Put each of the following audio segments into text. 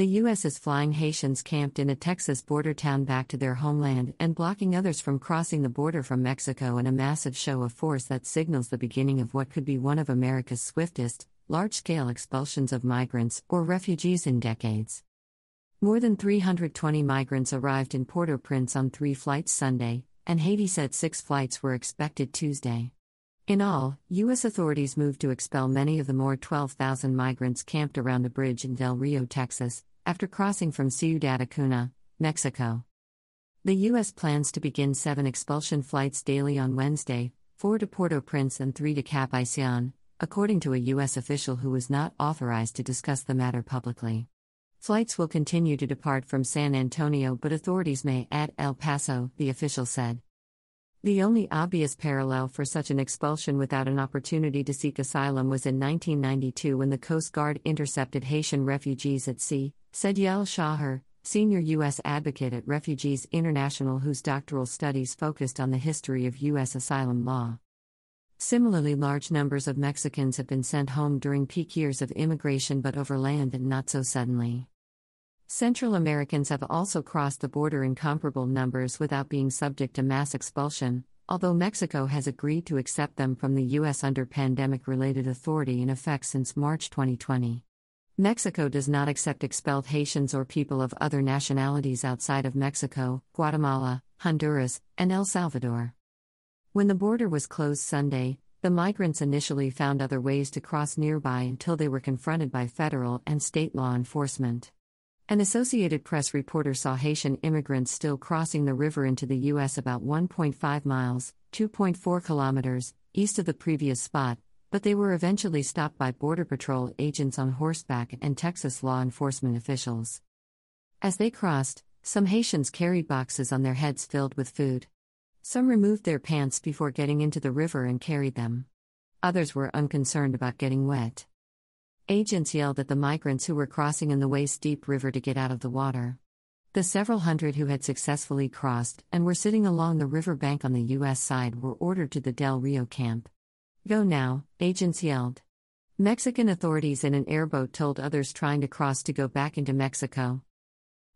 The U.S. is flying Haitians camped in a Texas border town back to their homeland and blocking others from crossing the border from Mexico in a massive show of force that signals the beginning of what could be one of America's swiftest, large scale expulsions of migrants or refugees in decades. More than 320 migrants arrived in Port au Prince on three flights Sunday, and Haiti said six flights were expected Tuesday. In all, U.S. authorities moved to expel many of the more 12,000 migrants camped around the bridge in Del Rio, Texas, after crossing from Ciudad Acuna, Mexico. The U.S. plans to begin seven expulsion flights daily on Wednesday, four to Port au Prince and three to Cap-Haitien, according to a U.S. official who was not authorized to discuss the matter publicly. Flights will continue to depart from San Antonio, but authorities may add El Paso, the official said. The only obvious parallel for such an expulsion without an opportunity to seek asylum was in 1992 when the Coast Guard intercepted Haitian refugees at sea, said Yael Schacher, senior U.S. advocate at Refugees International, whose doctoral studies focused on the history of U.S. asylum law. Similarly, large numbers of Mexicans have been sent home during peak years of immigration but overland and not so suddenly. Central Americans have also crossed the border in comparable numbers without being subject to mass expulsion, although Mexico has agreed to accept them from the U.S. under pandemic related authority in effect since March 2020. Mexico does not accept expelled Haitians or people of other nationalities outside of Mexico, Guatemala, Honduras, and El Salvador. When the border was closed Sunday, the migrants initially found other ways to cross nearby until they were confronted by federal and state law enforcement. An Associated Press reporter saw Haitian immigrants still crossing the river into the U.S. about 1.5 miles, 2.4 kilometers, east of the previous spot, but they were eventually stopped by Border Patrol agents on horseback and Texas law enforcement officials. As they crossed, some Haitians carried boxes on their heads filled with food. Some removed their pants before getting into the river and carried them. Others were unconcerned about getting wet. Agents yelled at the migrants who were crossing in the waist deep river to get out of the water. The several hundred who had successfully crossed and were sitting along the riverbank on the U.S. side were ordered to the Del Rio camp. Go now, agents yelled. Mexican authorities in an airboat told others trying to cross to go back into Mexico.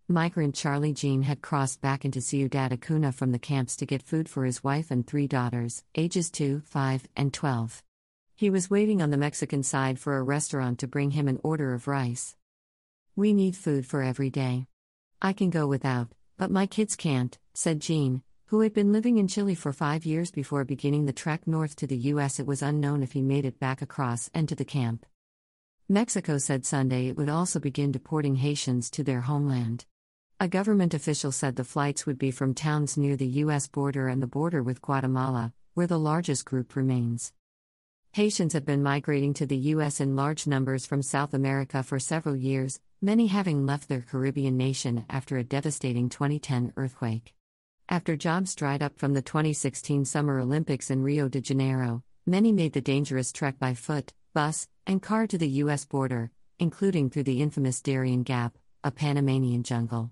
Migrant Charlie Jean had crossed back into Ciudad Acuna from the camps to get food for his wife and three daughters, ages 2, 5, and 12. He was waiting on the Mexican side for a restaurant to bring him an order of rice. We need food for every day. I can go without, but my kids can't, said Jean, who had been living in Chile for five years before beginning the trek north to the U.S. It was unknown if he made it back across and to the camp. Mexico said Sunday it would also begin deporting Haitians to their homeland. A government official said the flights would be from towns near the U.S. border and the border with Guatemala, where the largest group remains. Haitians have been migrating to the U.S. in large numbers from South America for several years, many having left their Caribbean nation after a devastating 2010 earthquake. After jobs dried up from the 2016 Summer Olympics in Rio de Janeiro, many made the dangerous trek by foot, bus, and car to the U.S. border, including through the infamous Darien Gap, a Panamanian jungle.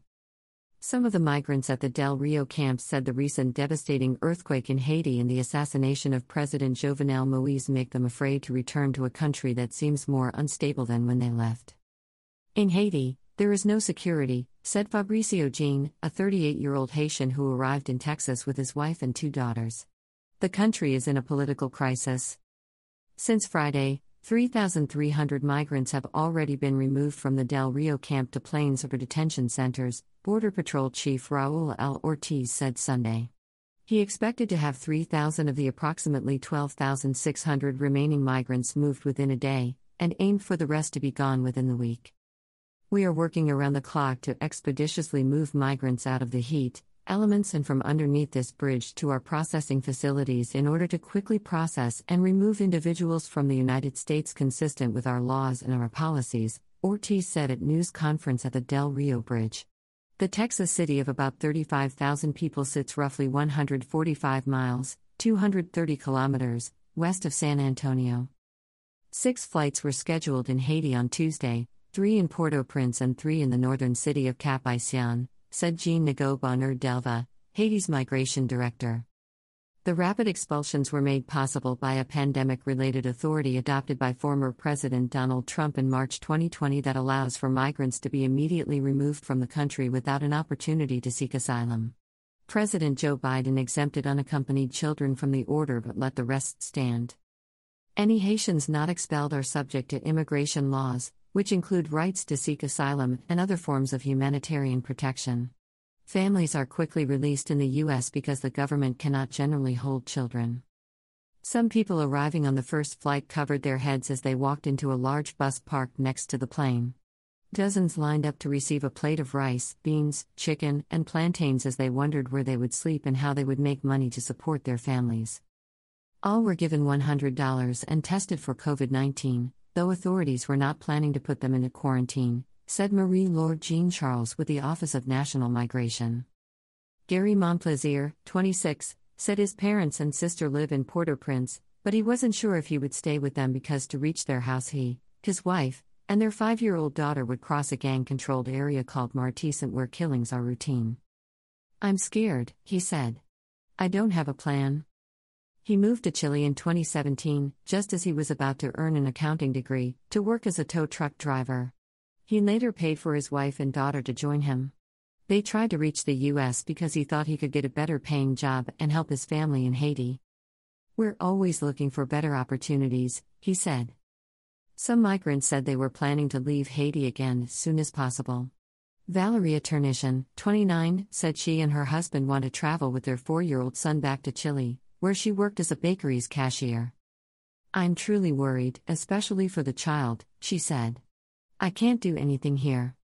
Some of the migrants at the Del Rio camp said the recent devastating earthquake in Haiti and the assassination of President Jovenel Moise make them afraid to return to a country that seems more unstable than when they left. In Haiti, there is no security, said Fabricio Jean, a 38 year old Haitian who arrived in Texas with his wife and two daughters. The country is in a political crisis. Since Friday, 3,300 migrants have already been removed from the Del Rio camp to planes or detention centers, Border Patrol Chief Raul L. Ortiz said Sunday. He expected to have 3,000 of the approximately 12,600 remaining migrants moved within a day, and aimed for the rest to be gone within the week. We are working around the clock to expeditiously move migrants out of the heat, elements and from underneath this bridge to our processing facilities in order to quickly process and remove individuals from the United States consistent with our laws and our policies, Ortiz said at news conference at the Del Rio Bridge. The Texas city of about 35,000 people sits roughly 145 miles, 230 kilometers, west of San Antonio. Six flights were scheduled in Haiti on Tuesday, three in Port au Prince and three in the northern city of Cap-Haitien, said Jean Negot Bonheur Delva, Haiti's migration director. The rapid expulsions were made possible by a pandemic related authority adopted by former President Donald Trump in March 2020 that allows for migrants to be immediately removed from the country without an opportunity to seek asylum. President Joe Biden exempted unaccompanied children from the order but let the rest stand. Any Haitians not expelled are subject to immigration laws, which include rights to seek asylum and other forms of humanitarian protection. Families are quickly released in the U.S. because the government cannot generally hold children. Some people arriving on the first flight covered their heads as they walked into a large bus parked next to the plane. Dozens lined up to receive a plate of rice, beans, chicken, and plantains as they wondered where they would sleep and how they would make money to support their families. All were given $100 and tested for COVID 19, though authorities were not planning to put them into quarantine, said Marie Laure Jean Charles with the Office of National Migration. Gary Montplaisir, 26, said his parents and sister live in Port au Prince, but he wasn't sure if he would stay with them because to reach their house, he, his wife, and their five year old daughter would cross a gang controlled area called Martissant where killings are routine. I'm scared, he said. I don't have a plan. He moved to Chile in 2017, just as he was about to earn an accounting degree, to work as a tow truck driver. He later paid for his wife and daughter to join him. They tried to reach the U.S. because he thought he could get a better paying job and help his family in Haiti. We're always looking for better opportunities, he said. Some migrants said they were planning to leave Haiti again as soon as possible. Valeria Ternissien, 29, said she and her husband want to travel with their four year old son back to Chile, where she worked as a bakery's cashier. I'm truly worried, especially for the child, she said. I can't do anything here.